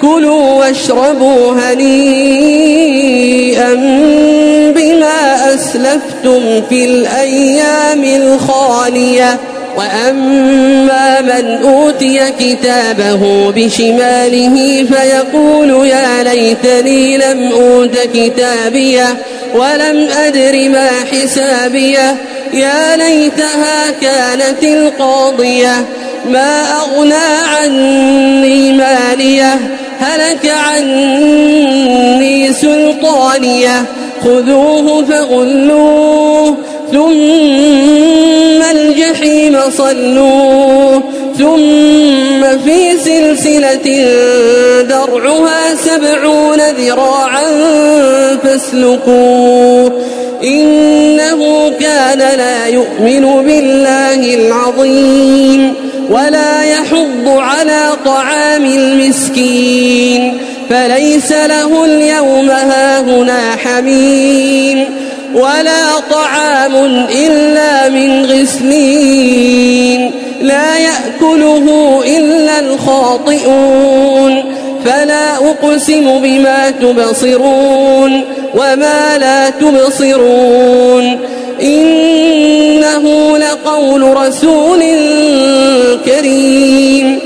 كلوا واشربوا هنيئا بما أسلفتم في الأيام الخالية. وأما من أوتي كتابه بشماله فيقول يا ليتني لم أوت كتابية ولم أدر ما حسابية. يا ليتها كانت القاضية. ما أغنى عني مالية. هلك عني سلطانية. خذوه فغلوه ثم الجحيم صلوه ثم في سلسلة درعها سبعون ذراعا فاسلكوه. إنه كان لا يؤمن بالله العظيم ولا يحض طعام المسكين فليس له اليوم هاهنا حميم ولا طعام إلا من غسلين لا يأكله إلا الخاطئون فلا أقسم بما تبصرون وما لا تبصرون. إنه لقول رسول كريم.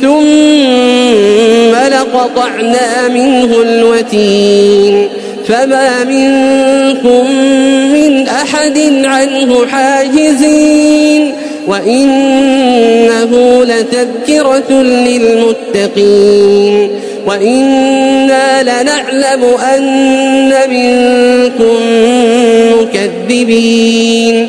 ثم لقطعنا منه الوتين فما منكم من أحد عنه حاجزين وإنه لتذكرة للمتقين وإنا ونعلم أن منكم مكذبين